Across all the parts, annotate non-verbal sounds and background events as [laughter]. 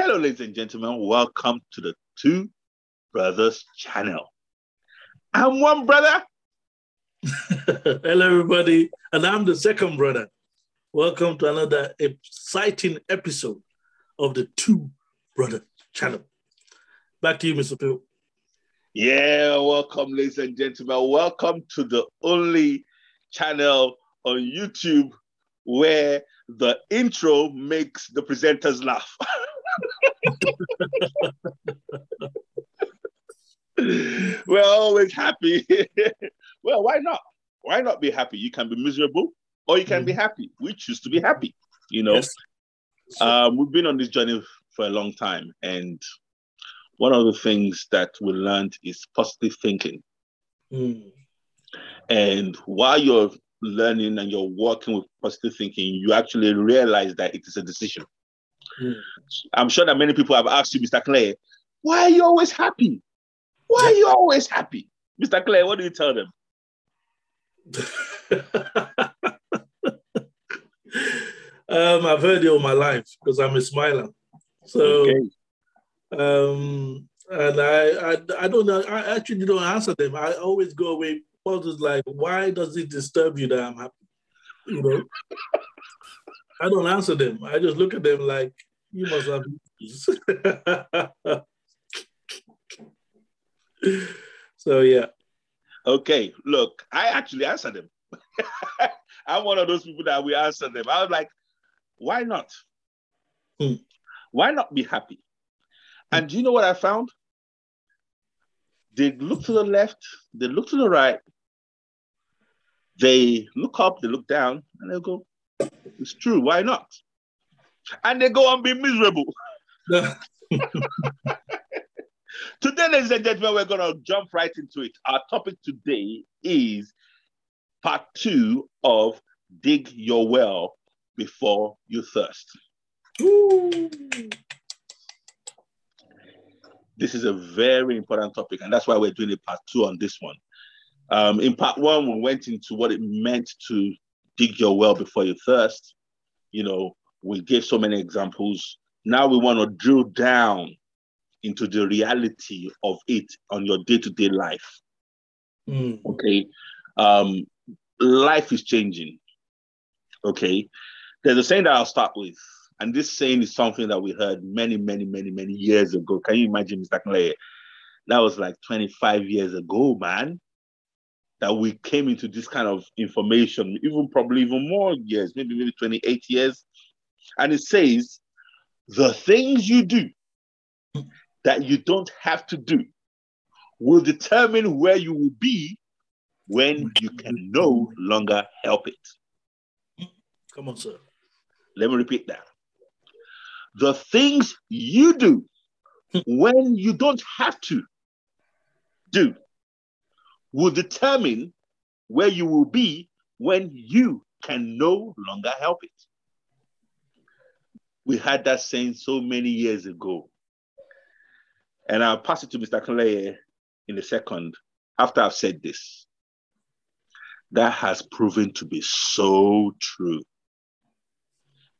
Hello, ladies and gentlemen. Welcome to the Two Brothers channel. I'm one brother. [laughs] Hello, everybody. And I'm the second brother. Welcome to another exciting episode of the Two Brothers channel. Back to you, Mr. Phil. Yeah, welcome, ladies and gentlemen. Welcome to the only channel on YouTube where the intro makes the presenters laugh. [laughs] [laughs] We're always happy. [laughs] well, why not? Why not be happy? You can be miserable or you can mm. be happy. We choose to be happy, you know. Yes. Um, we've been on this journey for a long time, and one of the things that we learned is positive thinking. Mm. And while you're learning and you're working with positive thinking, you actually realize that it is a decision. Mm. I'm sure that many people have asked you, Mr. Clay, why are you always happy? Why are you always happy? Mr. Clay, what do you tell them? [laughs] um, I've heard it all my life because I'm a smiler. So, okay. um, and I, I, I don't know. I actually don't answer them. I always go away. Is like, why does it disturb you that I'm happy? You know, I don't answer them. I just look at them like, you must have. [laughs] so yeah. Okay, look, I actually answered them. [laughs] I'm one of those people that we answer them. I was like, why not? Hmm. Why not be happy? And do you know what I found? They look to the left, they look to the right, they look up, they look down, and they go, it's true, why not? And they go and be miserable. [laughs] today, ladies and gentlemen, we're going to jump right into it. Our topic today is part two of Dig Your Well Before You Thirst. Ooh. This is a very important topic, and that's why we're doing a part two on this one. Um, in part one, we went into what it meant to dig your well before you thirst. You know, we gave so many examples. Now we want to drill down into the reality of it on your day-to-day life. Mm. Okay. Um, life is changing. Okay. There's a saying that I'll start with, and this saying is something that we heard many, many, many, many years ago. Can you imagine, Mr. Clay? That was like 25 years ago, man that we came into this kind of information, even probably even more years, maybe maybe 28 years. And it says, the things you do that you don't have to do will determine where you will be when you can no longer help it. Come on, sir. Let me repeat that. The things you do when you don't have to do will determine where you will be when you can no longer help it. We had that saying so many years ago. And I'll pass it to Mr. Clay in a second after I've said this. That has proven to be so true.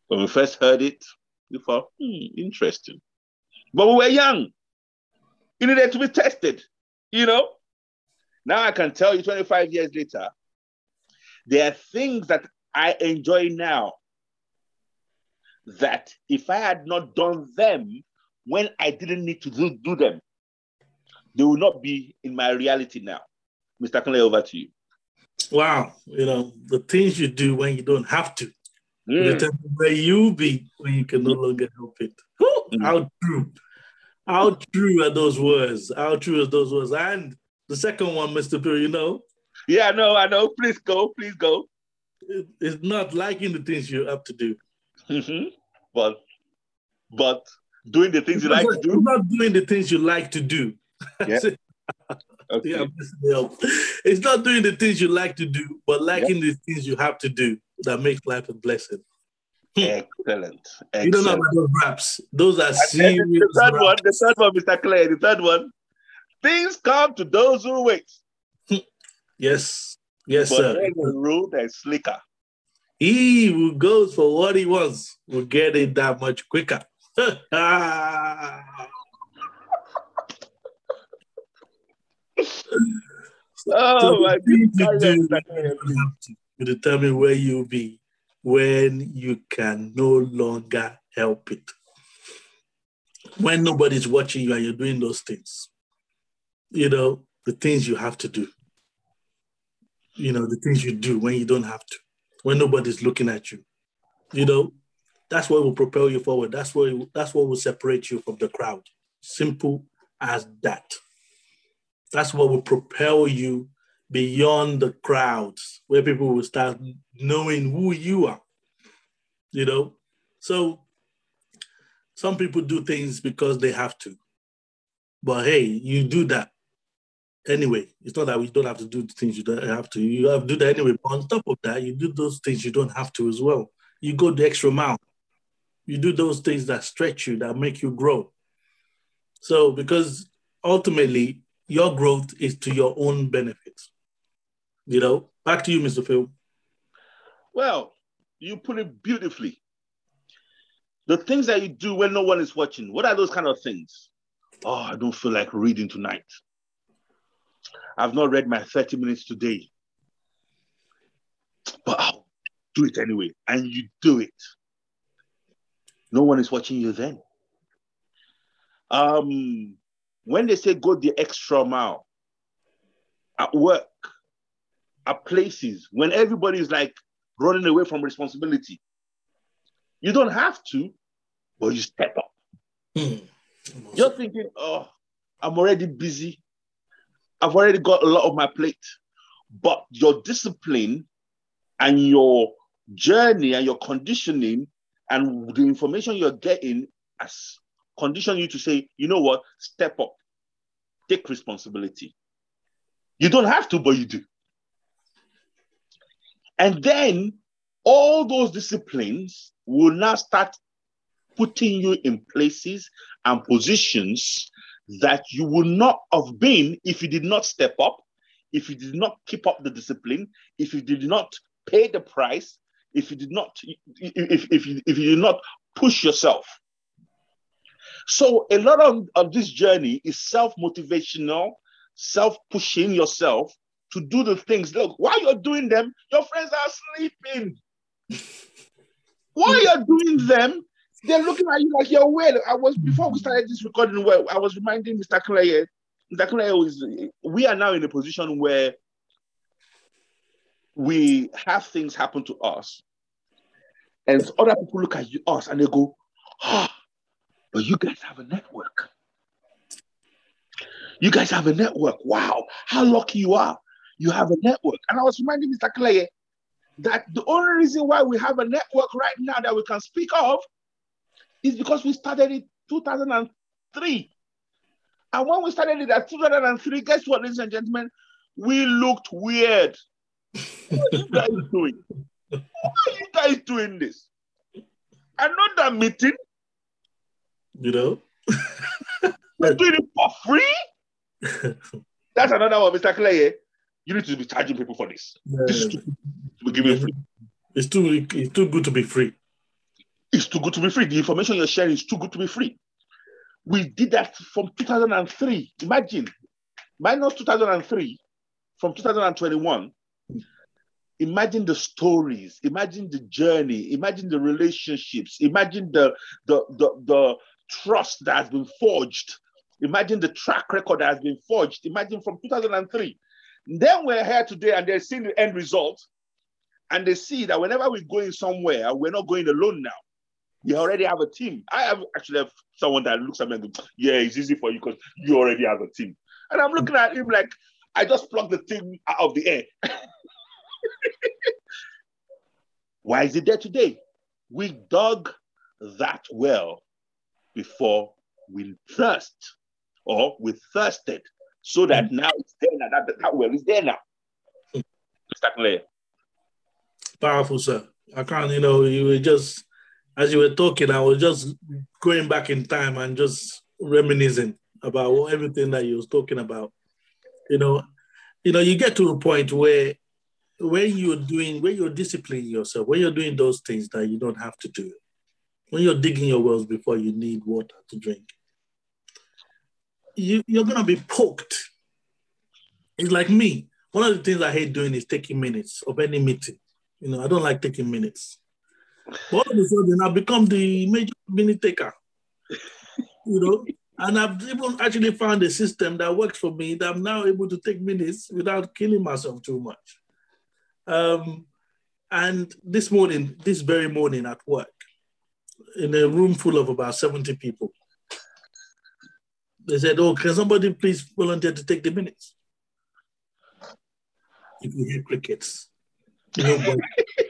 When we first heard it, we thought, hmm, interesting. But we were young. It needed to be tested, you know? Now I can tell you 25 years later, there are things that I enjoy now that if I had not done them when I didn't need to do, do them, they will not be in my reality now. Mr. Conley, over to you. Wow, you know, the things you do when you don't have to, mm. where you be when you can no longer help it. Mm. How true. How true are those words? How true are those words? And the second one, Mr. Bill, you know? Yeah, I know, I know. Please go, please go. It's not liking the things you have to do. Mm-hmm. But, but doing the things you like to do. Not doing the things you like to do. Yeah. okay. yeah, um, it's not doing the things you like to do, but liking the things you have to do that makes life a blessing. Excellent. Excellent. You don't know about those raps. Those are serious. The third raps. one, the third one, Mr. Clay, the third one. Things come to those who wait. Hmm. yes, yes, but sir. the road is slicker. He who goes for what he wants will get it that much quicker. [laughs] oh my goodness. You determine where you'll be when you can no longer help it. When nobody's watching you and you're doing those things, you know, the things you have to do, you know, the things you do when you don't have to, when nobody's looking at you, you know, that's what will propel you forward. That's what that's what will separate you from the crowd. Simple as that. That's what will propel you beyond the crowds, where people will start knowing who you are. You know, so some people do things because they have to. But hey, you do that anyway. It's not that we don't have to do the things you don't have to. You have to do that anyway. But on top of that, you do those things you don't have to as well. You go the extra mile. You do those things that stretch you, that make you grow. So, because ultimately, your growth is to your own benefit. You know, back to you, Mr. Phil. Well, you put it beautifully. The things that you do when no one is watching, what are those kind of things? Oh, I don't feel like reading tonight. I've not read my 30 minutes today. But I'll do it anyway. And you do it. No one is watching you then. Um, when they say go the extra mile at work, at places, when everybody is like running away from responsibility, you don't have to, but you step up. Mm. You're thinking, oh, I'm already busy. I've already got a lot of my plate. But your discipline and your journey and your conditioning and the information you're getting has conditioned you to say, you know what, step up, take responsibility. You don't have to, but you do. And then all those disciplines will now start putting you in places and positions that you would not have been if you did not step up, if you did not keep up the discipline, if you did not pay the price, if you did not if, if, you, if you did not push yourself. So a lot of, of this journey is self-motivational, self-pushing yourself to do the things. Look, while you're doing them, your friends are sleeping. [laughs] while you're doing them, they're looking at you like you're weird. I was before we started this recording. Where I was reminding Mr. Clay, Mr. Clay was. We are now in a position where we have things happen to us, and other people look at you, us and they go, "Ah, but you guys have a network. You guys have a network. Wow, how lucky you are! You have a network." And I was reminding Mr. Clay that the only reason why we have a network right now that we can speak of is because we started in 2003. And when we started it at 2003, guess what, ladies and gentlemen? We looked weird. What are you guys [laughs] doing? Why are you guys doing this? Another meeting. You know? [laughs] We're doing it for free? [laughs] That's another one, Mr. Clay. Eh? You need to be charging people for this. Yeah. This is too, to be given free. It's too, it's too good to be free. It's too good to be free. The information you're sharing is too good to be free. We did that from 2003. Imagine, minus 2003, from 2021. Imagine the stories, imagine the journey, imagine the relationships, imagine the, the, the, the trust that has been forged, imagine the track record that has been forged. Imagine from 2003. Then we're here today and they're seeing the end result, and they see that whenever we're going somewhere, we're not going alone now. You already have a team. I have actually have someone that looks at me and goes, Yeah, it's easy for you because you already have a team. And I'm looking at him like, I just plucked the thing out of the air. [laughs] Why is it there today? We dug that well before we thirst or we thirsted so that mm. now it's there now. That, that well is there now. Mr. Clay. Powerful, sir. I can't, you know, you were just as you were talking, I was just going back in time and just reminiscing about everything that you was talking about. You know, you know, you get to a point where when you're doing, when you're disciplining yourself, when you're doing those things that you don't have to do, when you're digging your wells before you need water to drink, you, you're to be poked. It's like me. One of the things I hate doing is taking minutes of any meeting. You know, I don't like taking minutes. All of a sudden, I've become the major minute taker. You know, and I've even actually found a system that works for me that I'm now able to take minutes without killing myself too much. Um, and this morning, this very morning at work, in a room full of about 70 people, they said, Oh, can somebody please volunteer to take the minutes? If you hear crickets, creak, [laughs] creak.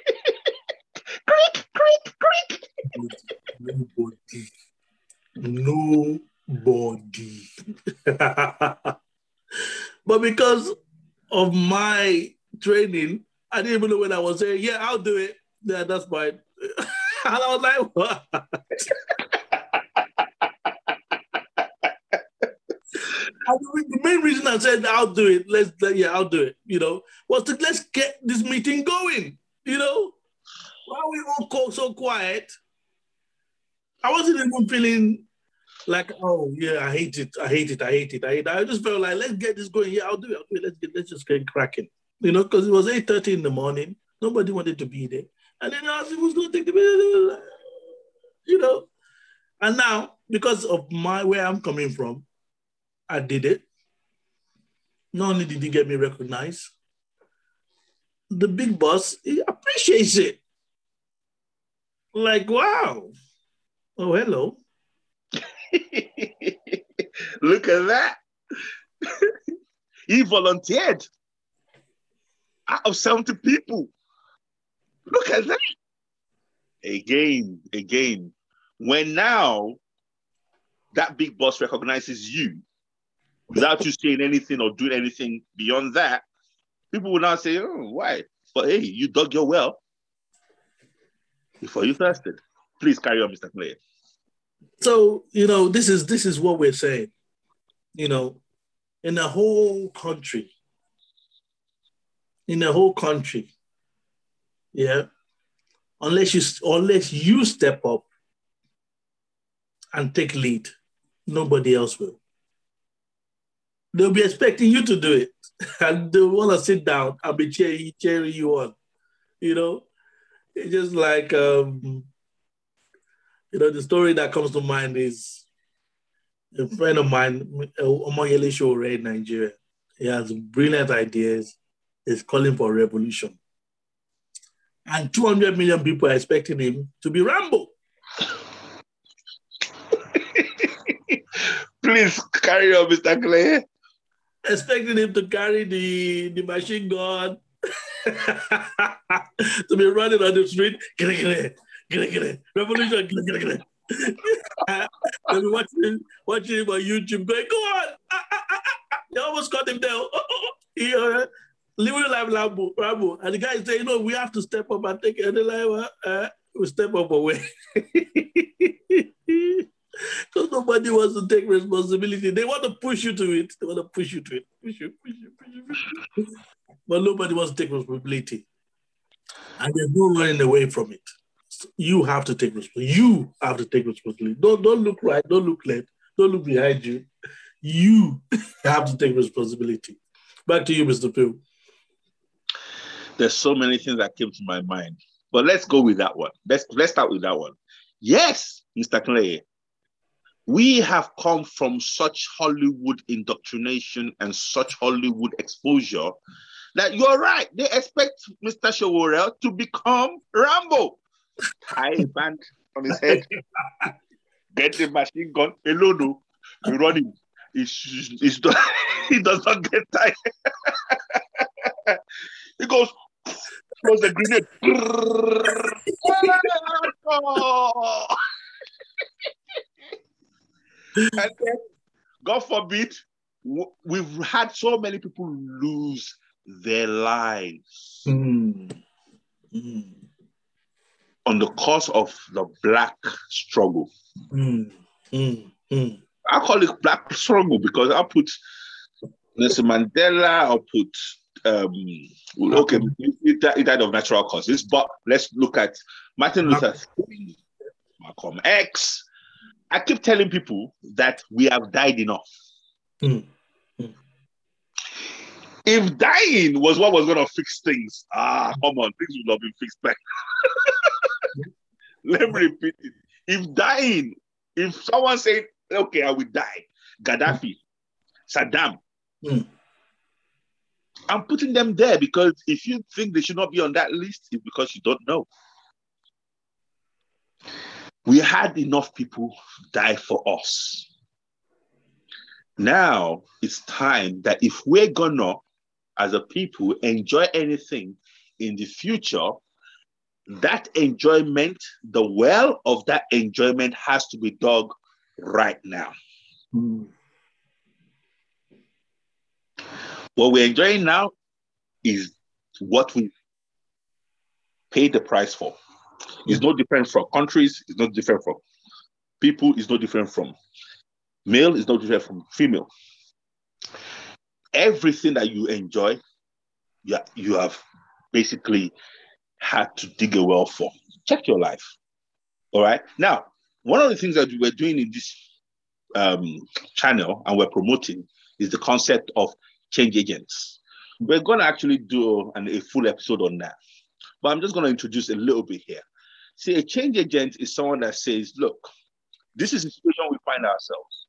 Nobody. Nobody. [laughs] but because of my training, I didn't even know when I was saying, yeah, I'll do it. Yeah, that's fine. [laughs] and I was like, what? [laughs] the main reason I said I'll do it, let's yeah, I'll do it, you know, was to let's get this meeting going, you know. We all so quiet? I wasn't even feeling like, oh yeah, I hate it, I hate it, I hate it, I hate it. I just felt like let's get this going. Yeah, I'll do it. I'll do it. Let's get let's just get cracking. You know, because it was 8:30 in the morning. Nobody wanted to be there. And then I was going to take the you know. And now, because of my where I'm coming from, I did it. Not only did he get me recognized, the big boss he appreciates it. Like, wow. Oh, hello. [laughs] Look at that. [laughs] he volunteered out of 70 people. Look at that. Again, again, when now that big boss recognizes you without you saying anything or doing anything beyond that, people will now say, oh, why? But hey, you dug your well before you thirsted. Please carry on, Mr. Clay. So, you know, this is this is what we're saying. You know, in the whole country, in the whole country, yeah, unless you unless you step up and take lead, nobody else will. They'll be expecting you to do it, [laughs] and they want to sit down and be cheering, cheering you on. You know, it's just like um, you know the story that comes to mind is a friend of mine, Omoyele Sowore in Nigeria. He has brilliant ideas. He's calling for revolution. And 200 million people are expecting him to be Rambo. [laughs] Please carry on, Mr. Clay. Expecting him to carry the, the machine gun, [laughs] to be running on the street. Get it, get it, get it. Revolution, get it, get it, get it. Be watching, watching on YouTube going, go on. Ah, ah, ah, ah. They almost caught him there. Oh, oh, oh. He, uh, living life Rambo, Rambo. And the guy say, you know, we have to step up and take it. And uh, we step up away. Because [laughs] nobody wants to take responsibility. They want to push you to it. They want to push you to it. Push you, push you, push you, push you. But nobody wants to take responsibility. And there's no running away from it. You have to take responsibility. You have to take responsibility. Don't, don't look right. Don't look left. Don't look behind you. You [laughs] have to take responsibility. Back to you, Mr. Phil. There's so many things that came to my mind, but let's go with that one. Let's let's start with that one. Yes, Mr. Clay, we have come from such Hollywood indoctrination and such Hollywood exposure that you're right. They expect Mr. Sowore to become Rambo. Tie band on his head, [laughs] get the machine gun, alone, oh. we run him. He's, he's, [laughs] he does not get tired. [laughs] he goes, throws the grenade. and then, God forbid, we've had so many people lose their lives mm. Mm. on the cause of the black struggle. Mm. I call it black struggle because I put Nelson Mandela, I'll put um, okay, he, died of natural causes, but let's look at Martin Luther King. Malcolm X. I keep telling people that we have died enough. Mm. Mm. If dying was what was going to fix things, ah, come on, things would have been fixed back. [laughs] Let me repeat it. If dying, if someone said, okay, I will die, Gaddafi, Saddam, mm. I'm putting them there because if you think they should not be on that list, it's because you don't know. We had enough people die for us. Now it's time that if we're gonna, as a people, enjoy anything in the future, that enjoyment, the well of that enjoyment has to be dug right now. Mm. What we're enjoying now is what we paid the price for. It's no different from countries, it's not different from people, it's no different from male, it's no different from female. Everything that you enjoy, you, you have basically had to dig a well for. Check your life. All right. Now, one of the things that we're doing in this um, channel and we're promoting is the concept of change agents. We're going to actually do an, a full episode on that, but I'm just going to introduce a little bit here. See, a change agent is someone that says, look, this is the situation we find ourselves.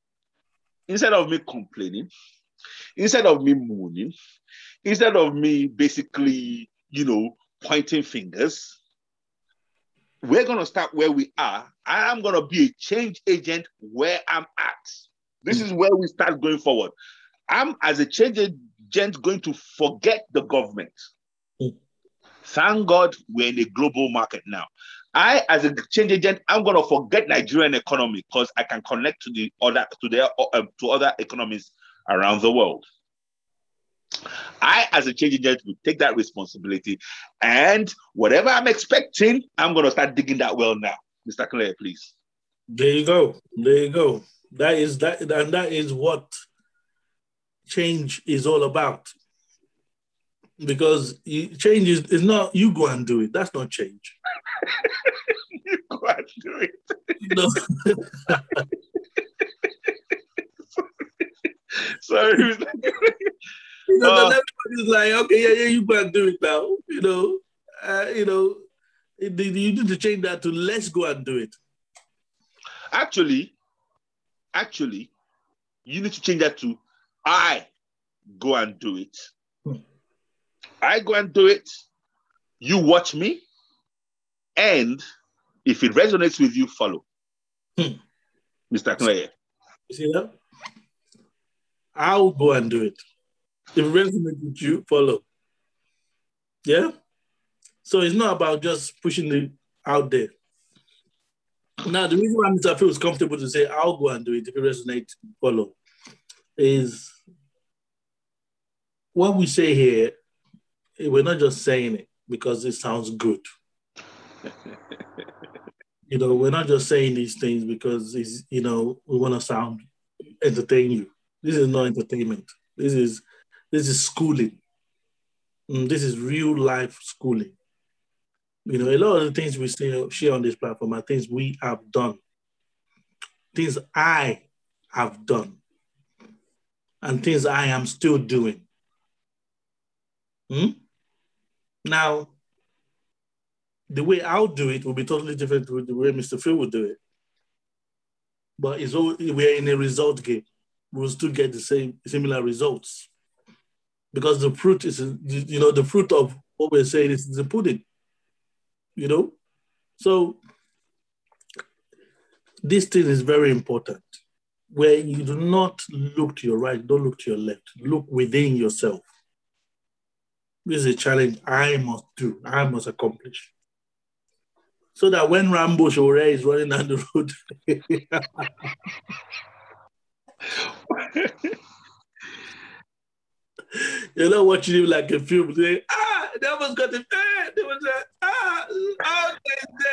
Instead of me complaining, instead of me moaning, instead of me basically, you know, pointing fingers, we're going to start where we are. I am going to be a change agent where I'm at. This is where we start going forward. I'm, as a change agent, going to forget the government. Thank God we're in a global market now. I, as a change agent, I'm going to forget Nigerian economy because I can connect to the other to their uh, to other economies around the world. I, as a change agent, will take that responsibility, and whatever I'm expecting, I'm going to start digging that well now. Mr. Claire, please. There you go. There you go. That is that, and that is what change is all about. Because change is, is not you go and do it. That's not change. [laughs] you go and do it. No. [laughs] [laughs] Sorry, you know, uh, everybody's like, okay, yeah, yeah, you go and do it now. You know, uh, you know, you need to change that to let's go and do it. Actually, actually, you need to change that to I go and do it. Hmm. I go and do it. You watch me. And if it resonates with you, follow. Hmm. Mr. Clay. You see that? I'll go and do it. If it resonates with you, follow. Yeah? So it's not about just pushing it out there. Now, the reason why Mr. feels comfortable to say, I'll go and do it if it resonates, follow, is what we say here, eh, we're not just saying it because it sounds good. [laughs] you know, we're not just saying these things because it's, you know, we want to sound entertain you. This is not entertainment. This is this is schooling. Mm, this is real life schooling. You know, a lot of the things we say, share on this platform are things we have done, things I have done, and things I am still doing. Hmm? Now, the way I'll do it will be totally different with the way Mr. Phil will do it. But it's all, we're in a result game. We'll still get the same similar results because the fruit is, you know, the fruit of what we're saying is the pudding. You know, so this thing is very important. Where you do not look to your right, don't look to your left. Look within yourself this is a challenge I must do, I must accomplish. So that when Rambo Sowore is running down the road, [laughs] [laughs] you're not watching him like a film, saying, ah, they almost got the ah, they was like, ah, ah,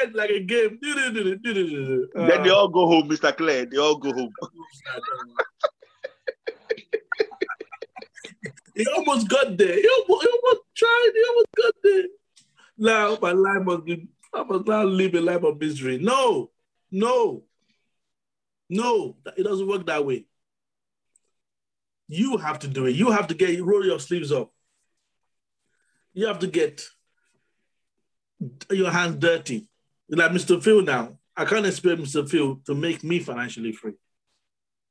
dead, like a game. Then they all go home, Mr. Clay. They all go home. He almost got there. He almost, he almost tried. He almost got there. Now my life must be. I must not live a life of misery. No, No. No, it doesn't work that way. You have to do it. You have to get roll your sleeves up. You have to get your hands dirty. Like Mr. Phil now. I can't expect Mr. Phil to make me financially free.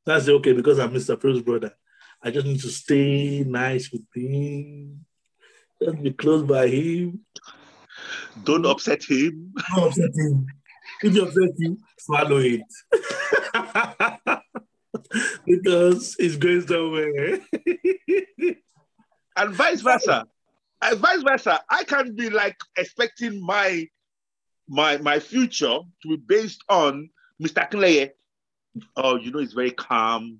That's okay because I'm Mr. Phil's brother. I just need to stay nice with him. Just be close by him. Don't upset him. Don't upset him. If you upset you, swallow it. [laughs] because it's going somewhere. [laughs] and vice versa. And vice versa. I can't be like expecting my my my future to be based on Mr. Clay. Oh, you know, he's very calm.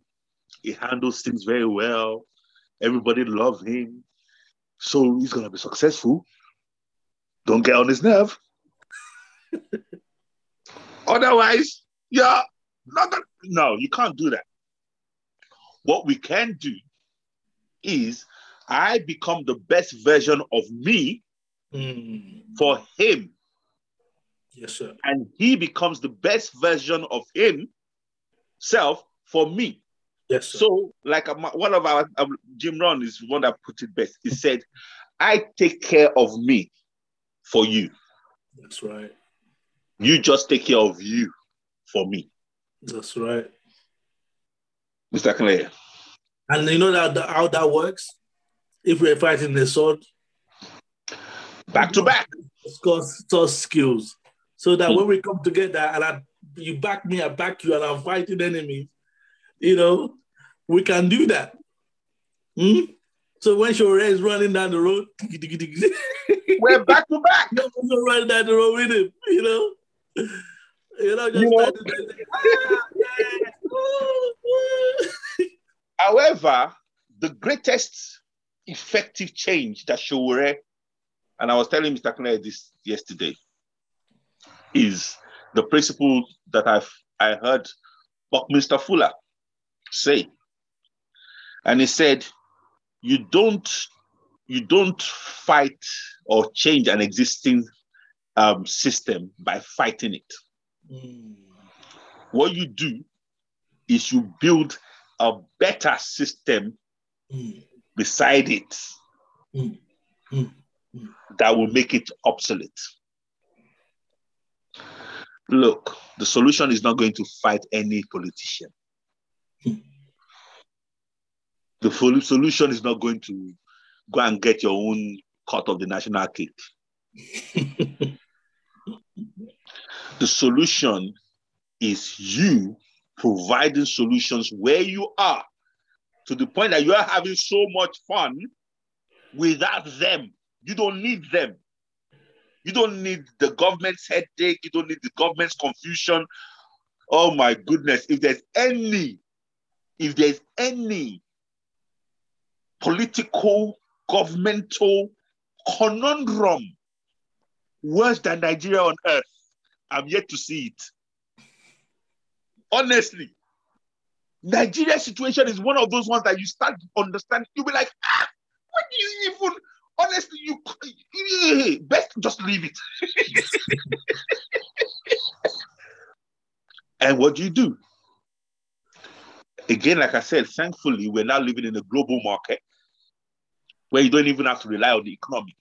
He handles things very well. Everybody loves him. So he's gonna be successful. Don't get on his nerve. [laughs] Otherwise, yeah, not gonna, no, you can't do that. What we can do is I become the best version of me mm. for him. Yes, sir. And he becomes the best version of himself for me. Yes. Sir. So, like one of our um, Jim Rohn is one that put it best. He said, "I take care of me for you." That's right. You just take care of you for me. That's right. Mr. Clay. And you know that how that works? If we're fighting the sword, back to back. It's skills. So that mm. when we come together and I, you back me, I back you, and I'm fighting enemies, you know, we can do that. Hmm? So when Sowore is running down the road, [laughs] we're back to back. [laughs] You're running down the road with him, you know. You know, just you know? [laughs] However, the greatest effective change that Sowore, and I was telling Mr. Claire this yesterday, is the principle that I've I heard Buckminster Fuller say. And he said, you don't you don't fight or change an existing um, system by fighting it. Mm. What you do is you build a better system mm. beside it mm. mm. that will make it obsolete. Look, the solution is not going to fight any politician. Mm. The solution is not going to go and get your own cut of the national cake. [laughs] the solution is you providing solutions where you are to the point that you are having so much fun without them. You don't need them. You don't need the government's headache. You don't need the government's confusion. Oh my goodness. If there's any, if there's any political, governmental conundrum worse than Nigeria on earth, I'm yet to see it. Honestly, Nigeria situation is one of those ones that you start to understand. You'll be like, ah, what do you even? Honestly, you best just leave it. [laughs] and what do you do? Again, like I said, thankfully, we're now living in a global market where you don't even have to rely on the economy.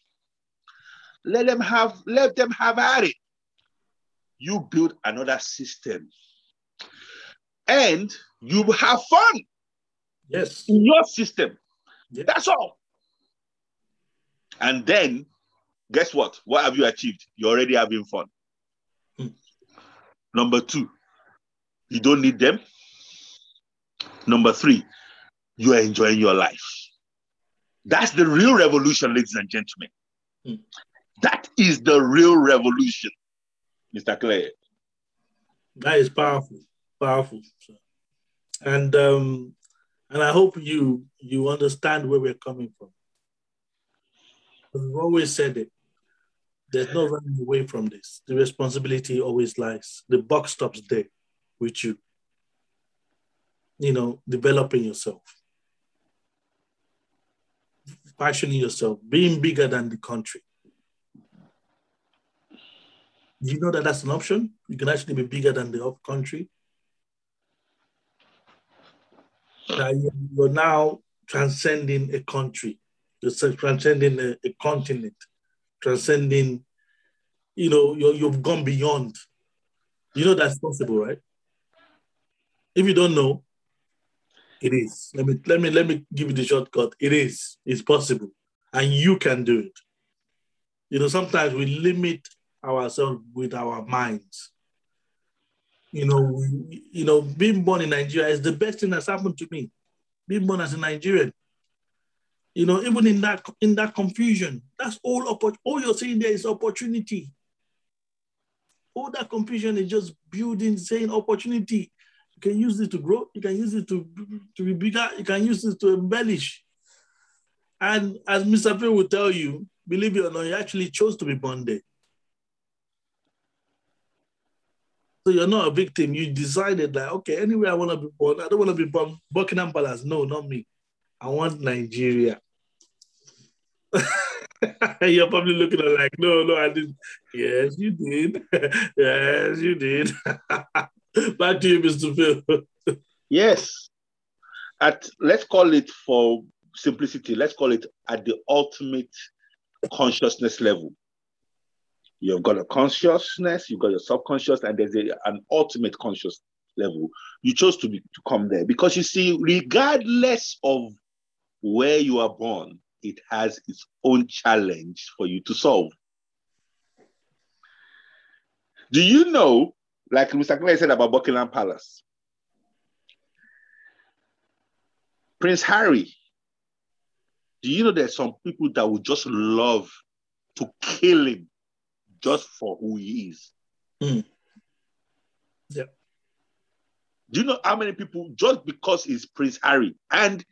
Let them have, let them have at it. You build another system. And you have fun. Yes. In your system. Yes. That's all. And then guess what? What have you achieved? You're already having fun. Hmm. Number two, you don't need them. Number three, you are enjoying your life. That's the real revolution, ladies and gentlemen. Hmm. That is the real revolution, Mr. Clay. That is powerful, powerful. And um, and I hope you you understand where we're coming from. We've always said it. There's no running away from this. The responsibility always lies. The buck stops there with you. You know, developing yourself, fashioning yourself, being bigger than the country you know that that's an option? You can actually be bigger than the country. You're now transcending a country, you're transcending a, a continent, transcending, you know, you you've gone beyond. You know that's possible, right? If you don't know, it is. Let me let me let me give you the shortcut. It is. It's possible, and you can do it. You know, sometimes we limit ourselves with our minds. You know, we, you know, being born in Nigeria is the best thing that's happened to me. Being born as a Nigerian. You know, even in that in that confusion, that's all all you're seeing there is opportunity. All that confusion is just building, saying opportunity. You can use it to grow, you can use it to, to be bigger, you can use it to embellish. And as Mr. Phil will tell you, believe it or not, he actually chose to be born there. So you're not a victim. You decided like, okay, anywhere I want to be born, I don't want to be born Buckingham Palace. No, not me. I want Nigeria. [laughs] you're probably looking at like, no, no, I didn't. Yes, you did. [laughs] yes, you did. [laughs] Back to you, Mr. Phil. yes. At let's call it for simplicity, let's call it at the ultimate consciousness level. You've got a consciousness, you've got your subconscious, and there's a, an ultimate conscious level. You chose to be to come there because you see, regardless of where you are born, it has its own challenge for you to solve. Do you know, like Mr. Clay said about Buckingham Palace, Prince Harry, do you know there's some people that would just love to kill him just for who he is. Mm. Yeah. Do you know how many people, just because he's Prince Harry and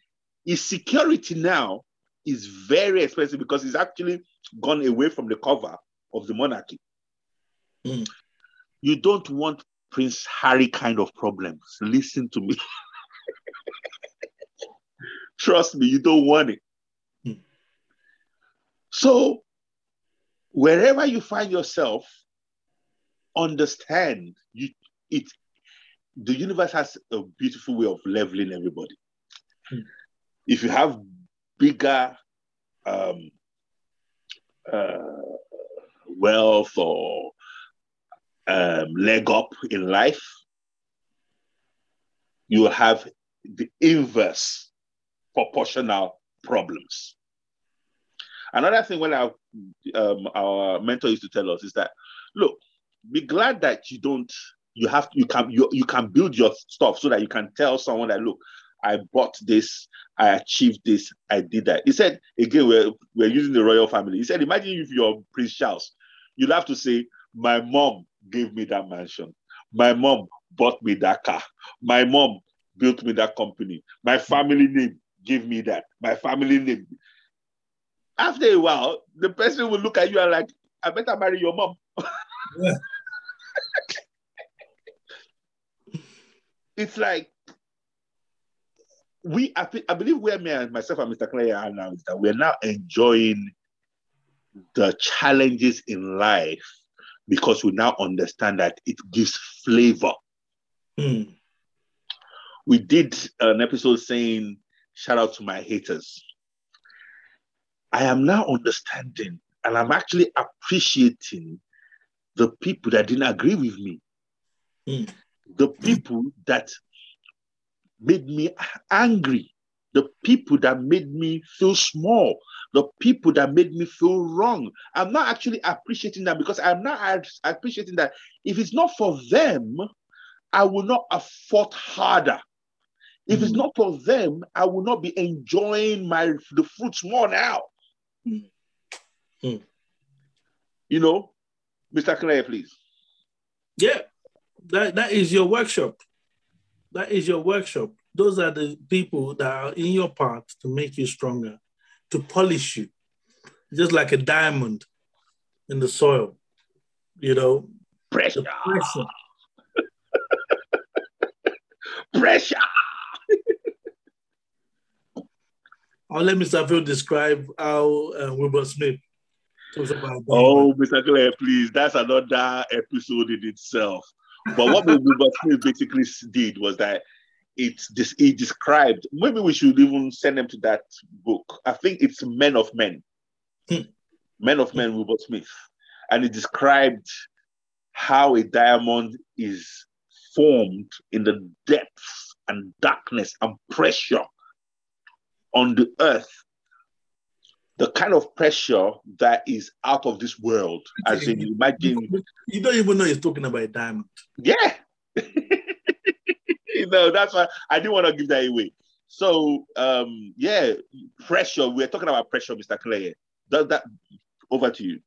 his security now is very expensive because he's actually gone away from the cover of the monarchy. Mm. You don't want Prince Harry kind of problems. Listen to me. [laughs] Trust me, you don't want it. Mm. So wherever you find yourself, understand you it the universe has a beautiful way of leveling everybody. Mm. If you have bigger um, uh, wealth or um, leg up in life, you will have the inverse proportional problems. Another thing when our, um, our mentor used to tell us is that, look, be glad that you don't, you have, you can, you, you can build your stuff so that you can tell someone that, look, I bought this, I achieved this, I did that. He said, again, we're, we're using the royal family. He said, imagine if you're Prince Charles, you'd have to say, my mom gave me that mansion. My mom bought me that car. My mom built me that company. My family name gave me that. My family name after a while, the person will look at you and like, I better marry your mom. Yeah. [laughs] it's like we I, I believe where me and myself and Mr. Clay are now is that we're now enjoying the challenges in life because we now understand that it gives flavor. Mm. We did an episode saying, shout out to my haters. I am now understanding and I'm actually appreciating the people that didn't agree with me. Mm. The people that made me angry. The people that made me feel small. The people that made me feel wrong. I'm not actually appreciating that because I'm not appreciating that if it's not for them, I will not have fought harder. If mm. it's not for them, I will not be enjoying my the fruits more now. Mm. You know, Mr. Clay, please. Yeah, that, that is your workshop. That is your workshop. Those are the people that are in your path to make you stronger, to polish you, just like a diamond in the soil. You know, pressure. Pressure. [laughs] pressure. I'll let Mr. Phil describe how uh, Wilbur Smith Oh, Mr. Claire, please, that's another episode in itself. But what [laughs] Wilbur Smith basically did was that it's this he described maybe we should even send them to that book. I think it's Men of Men. Hmm. Men of Men, Wilbur Smith. And he described how a diamond is formed in the depths and darkness and pressure on the earth the kind of pressure that is out of this world. As in, imagine. You don't even know he's talking about a diamond. Yeah. [laughs] you know, that's why I didn't want to give that away. So, um, yeah, pressure. We're talking about pressure, Mr. Clay. Does that over to you?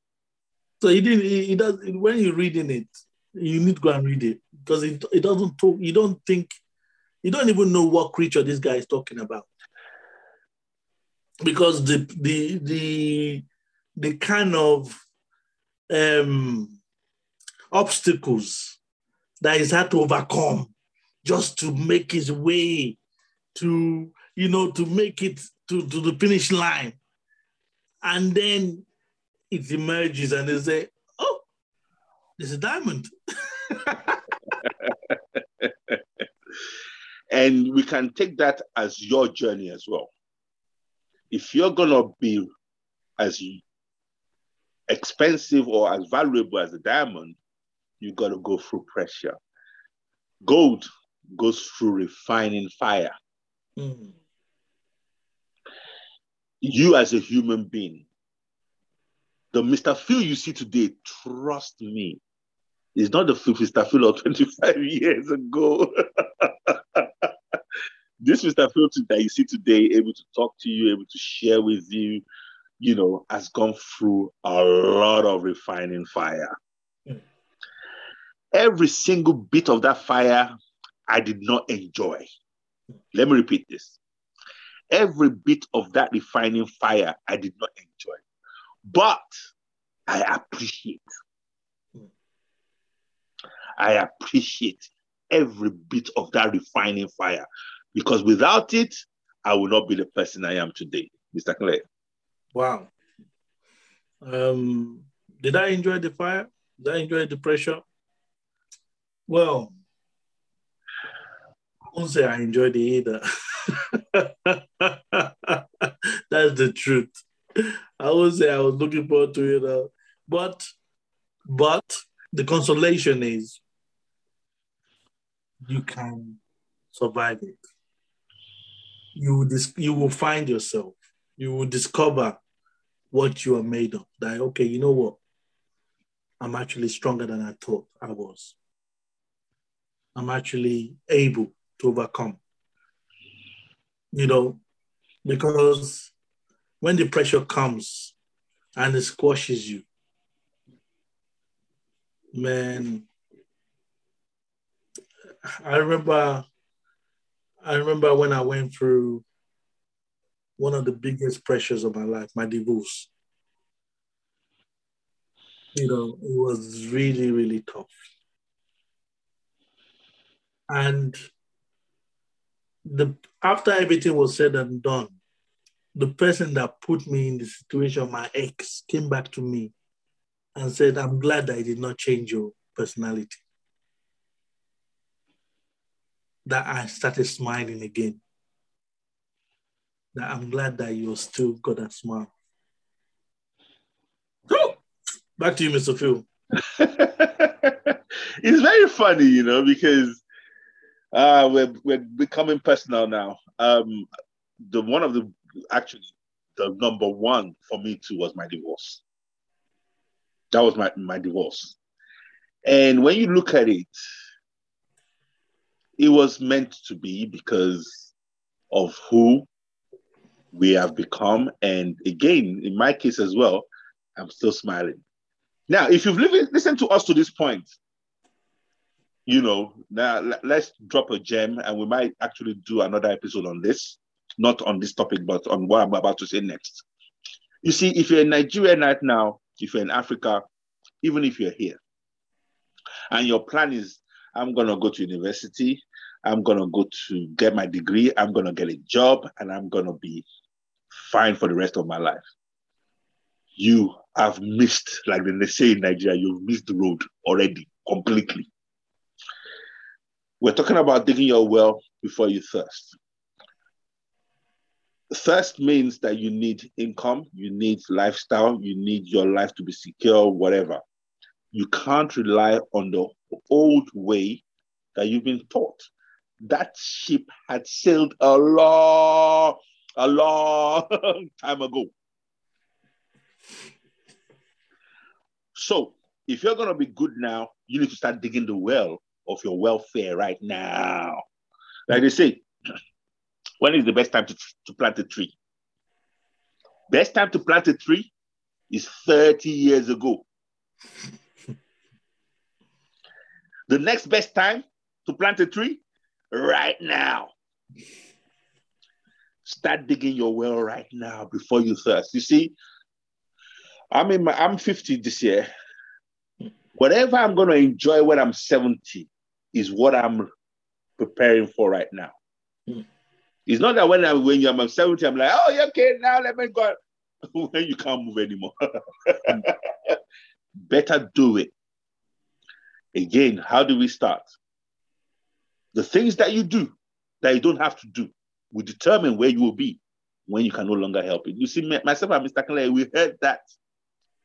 So he didn't. He, he does. When you're reading it, you need to go and read it because it, it doesn't talk. You don't think. You don't even know what creature this guy is talking about because the the the the kind of um, obstacles that he's had to overcome just to make his way to you know to make it to, to the finish line. And then it emerges and they say oh there's a diamond. [laughs] And we can take that as your journey as well if you're gonna be as expensive or as valuable as a diamond, you gotta go through pressure. Gold goes through refining fire. Mm. You as a human being, the Mr. Phil you see today, trust me, is not the Mr. Phil of 25 [laughs] years ago. This Mr. Filton that you see today, able to talk to you, able to share with you, you know, has gone through a lot of refining fire. Mm. Every single bit of that fire, I did not enjoy. Let me repeat this. Every bit of that refining fire, I did not enjoy. But I appreciate. I appreciate every bit of that refining fire because without it, I will not be the person I am today, Mr. Clay. Wow. Um, did I enjoy the fire? Did I enjoy the pressure? Well, I won't say I enjoyed it either. [laughs] That's the truth. I won't say I was looking forward to it, uh, but but the consolation is you can survive it you dis- you will find yourself. You will discover what you are made of. That, okay, you know what? I'm actually stronger than I thought I was. I'm actually able to overcome. You know, because when the pressure comes and it squashes you, man, I remember I remember when I went through one of the biggest pressures of my life, my divorce. You know, it was really, really tough. And the after everything was said and done, the person that put me in the situation, my ex, came back to me and said, I'm glad I did not change your personality that I started smiling again. That I'm glad that you still got that smile. Oh, back to you, Mr. Phil. [laughs] it's very funny, you know, because uh, we're we're becoming personal now. Um, the one of the actually the number one for me too was my divorce. That was my my divorce, and when you look at it, it was meant to be because of who we have become. And again, in my case as well, I'm still smiling. Now, if you've listened to us to this point, you know, now let's drop a gem and we might actually do another episode on this, not on this topic, but on what I'm about to say next. You see, if you're in Nigeria right now, if you're in Africa, even if you're here, and your plan is I'm going to go to university. I'm going to go to get my degree. I'm going to get a job and I'm going to be fine for the rest of my life. You have missed, like they say in Nigeria, you've missed the road already completely. We're talking about digging your well before you thirst. Thirst means that you need income, you need lifestyle, you need your life to be secure, whatever. You can't rely on the old way that you've been taught. That ship had sailed a long, a long [laughs] time ago. So, if you're going to be good now, you need to start digging the well of your welfare right now. Like they say, [clears throat] when is the best time to, to plant a tree? Best time to plant a tree is 30 years ago. The next best time to plant a tree? Right now. Start digging your well right now before you thirst. You see, I'm in my I'm 50 this year. Whatever I'm gonna enjoy when I'm 70 is what I'm preparing for right now. Mm. It's not that when I'm when you're 70, I'm like, oh, yeah, okay, now let me go. [laughs] when you can't move anymore. mm. [laughs] Better do it. Again, how do we start? The things that you do that you don't have to do will determine where you will be when you can no longer help it. You see, myself and Mr. Clay, we heard that.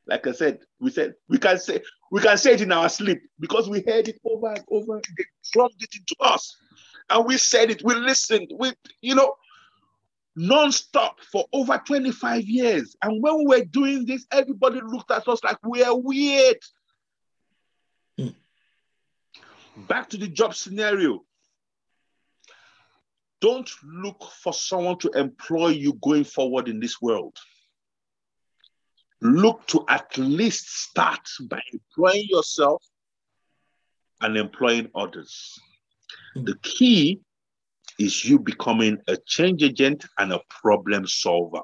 Like I said, we said we can say we can say it in our sleep because we heard it over and over. They drummed it into us, and we said it. We listened. We, you know, non-stop for over 25 years. And when we were doing this, everybody looked at us like we are weird. Mm. Back to the job scenario. Don't look for someone to employ you going forward in this world. Look to at least start by employing yourself and employing others. Hmm. The key is you becoming a change agent and a problem solver.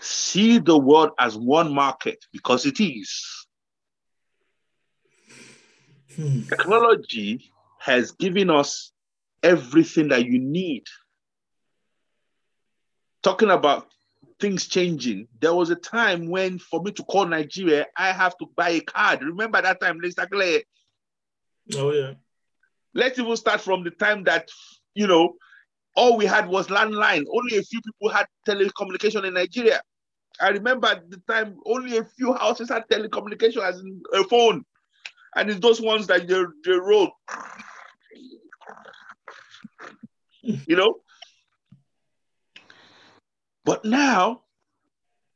See the world as one market because it is. Hmm. Technology has given us everything that you need. Talking about things changing, there was a time when for me to call Nigeria, I have to buy a card. Remember that time, Mr. Clay? Oh, yeah. Let's even start from the time that, you know, all we had was landline. Only a few people had telecommunication in Nigeria. I remember at the time only a few houses had telecommunication as in a phone. And it's those ones that they, they roll you know? But now,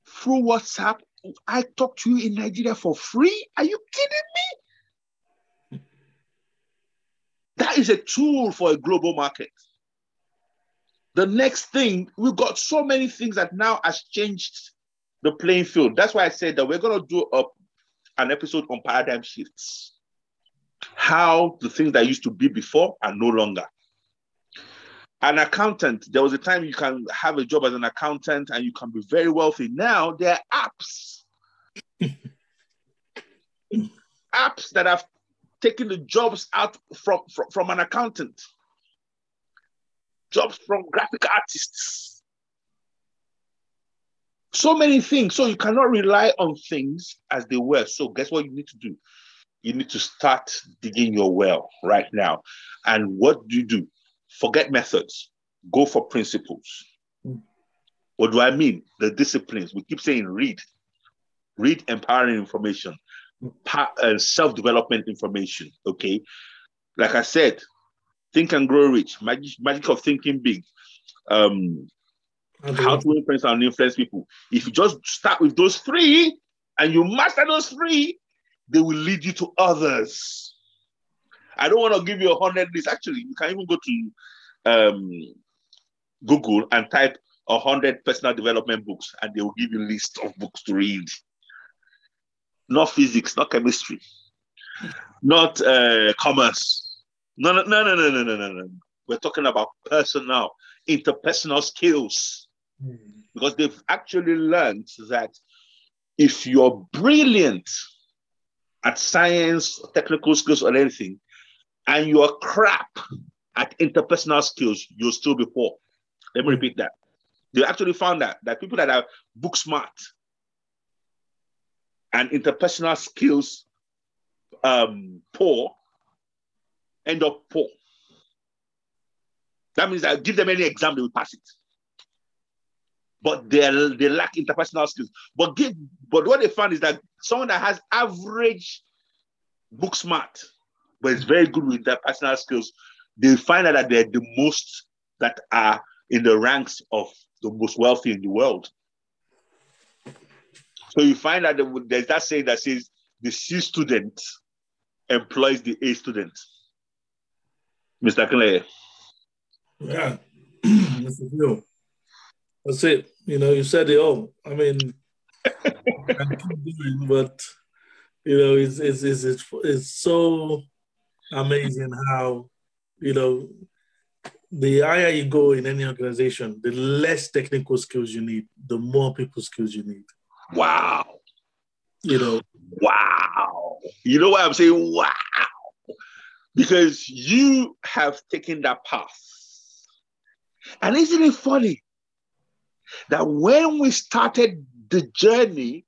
through WhatsApp, I talk to you in Nigeria for free. Are you kidding me? That is a tool for a global market. The next thing, we've got so many things that now has changed the playing field. That's why I said that we're going to do a, an episode on paradigm shifts. How the things that used to be before are no longer. An accountant there was a time you can have a job as an accountant and you can be very wealthy. Now there are apps. [laughs] Apps that have taken the jobs out from, from, from an accountant. Jobs from graphic artists so many things so you cannot rely on things as they were so guess what you need to do you need to start digging your well right now and what do you do Forget methods, go for principles. What do I mean? The disciplines. We keep saying read, read empowering information, uh, self development information. Okay. Like I said, think and grow rich, magic, magic of thinking big, um. How to influence and influence people. If you just start with those three and you master those three, they will lead you to others. I don't want to give you a hundred list. Actually, you can even go to um, Google and type a hundred personal development books, and they will give you a list of books to read. Not physics, not chemistry, not uh, commerce. No, no, no, no, no, no, no, no. We're talking about personal, interpersonal skills. Mm. Because they've actually learned that if you're brilliant at science, technical skills, or anything, and you're crap at interpersonal skills, you'll still be poor. Let me repeat that. They actually found that that people that are book smart, and interpersonal skills um, poor end up poor. That means I give them any exam, they will pass it. But they they lack interpersonal skills. But give but what they found is that someone that has average book smart, but is very good with interpersonal skills, they find out that they're the most that are in the ranks of the most wealthy in the world. So you find that there's that saying that says the C student employs the A student. Mr. Clay. Yeah, [clears throat] that's it. You know, you said it all. I mean, doing, [laughs] but you know, it's it's it's it's, it's so amazing how you know the higher you go in any organization, the less technical skills you need, the more people skills you need. Wow. You know. Wow. You know why I'm saying wow? Because you have taken that path. And isn't it funny that when we started the journey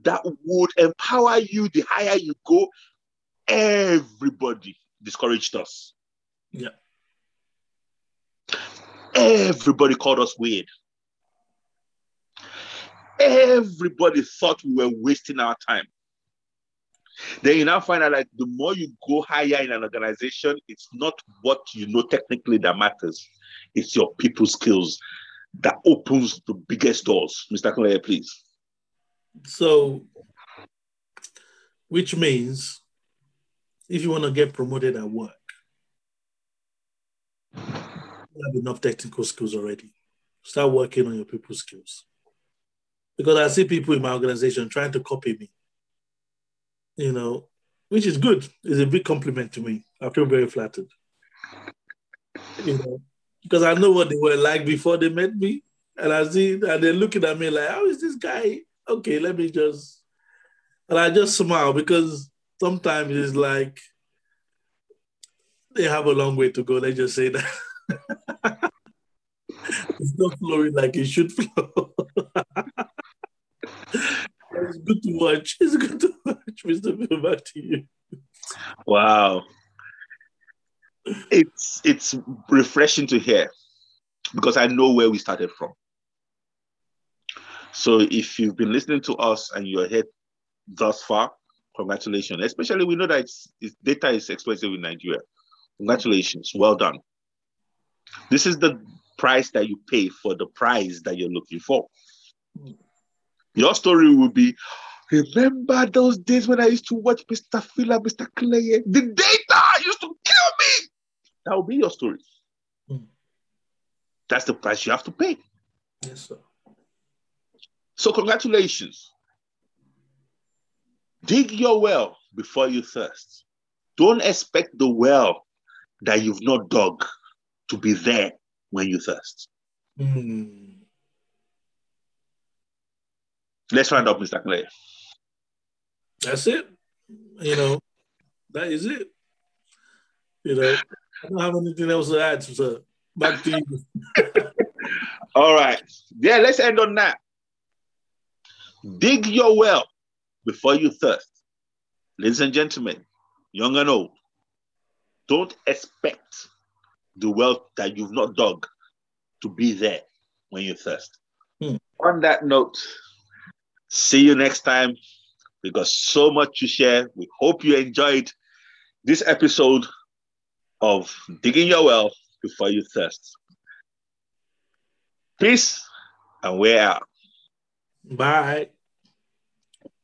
that would empower you the higher you go, everybody discouraged us. Yeah. Everybody called us weird. Everybody thought we were wasting our time. Then you now find out like the more you go higher in an organization, it's not what you know technically that matters. It's your people skills that opens the biggest doors. Mr. Clay, please. So, which means if you want to get promoted at work, you have enough technical skills already. Start working on your people skills. Because I see people in my organization trying to copy me, you know, which is good. It's a big compliment to me. I feel very flattered. You know, because I know what they were like before they met me. And I see, and they're looking at me like, how is this guy? Okay, let me just, and I just smile because sometimes it's like they have a long way to go. Let's just say that. [laughs] it's not flowing like it should flow. [laughs] it's good to watch. It's good to watch, Mr. Bill. Back to you. Wow it's it's refreshing to hear because I know where we started from. So if you've been listening to us and you're here thus far, congratulations. Especially we know that it's, it's, data is expensive in Nigeria. Congratulations, well done. This is the price that you pay for the prize that you're looking for. Your story will be, remember those days when I used to watch Mr. Fila, Mr. Clay? The data used to kill me. That will be your story. Mm. That's the price you have to pay. Yes, sir. So, congratulations. Dig your well before you thirst. Don't expect the well that you've not dug to be there when you thirst. Mm. Let's round up, Mr. Clay. That's it. You know, that is it. You know, I don't have anything else to add, sir. Back to you. [laughs] All right. Yeah, let's end on that. Dig your well before you thirst. Ladies and gentlemen, young and old, don't expect the well that you've not dug to be there when you thirst. Hmm. On that note, see you next time. We got so much to share. We hope you enjoyed this episode of digging your well before you thirst. Peace, and we're out. Bye.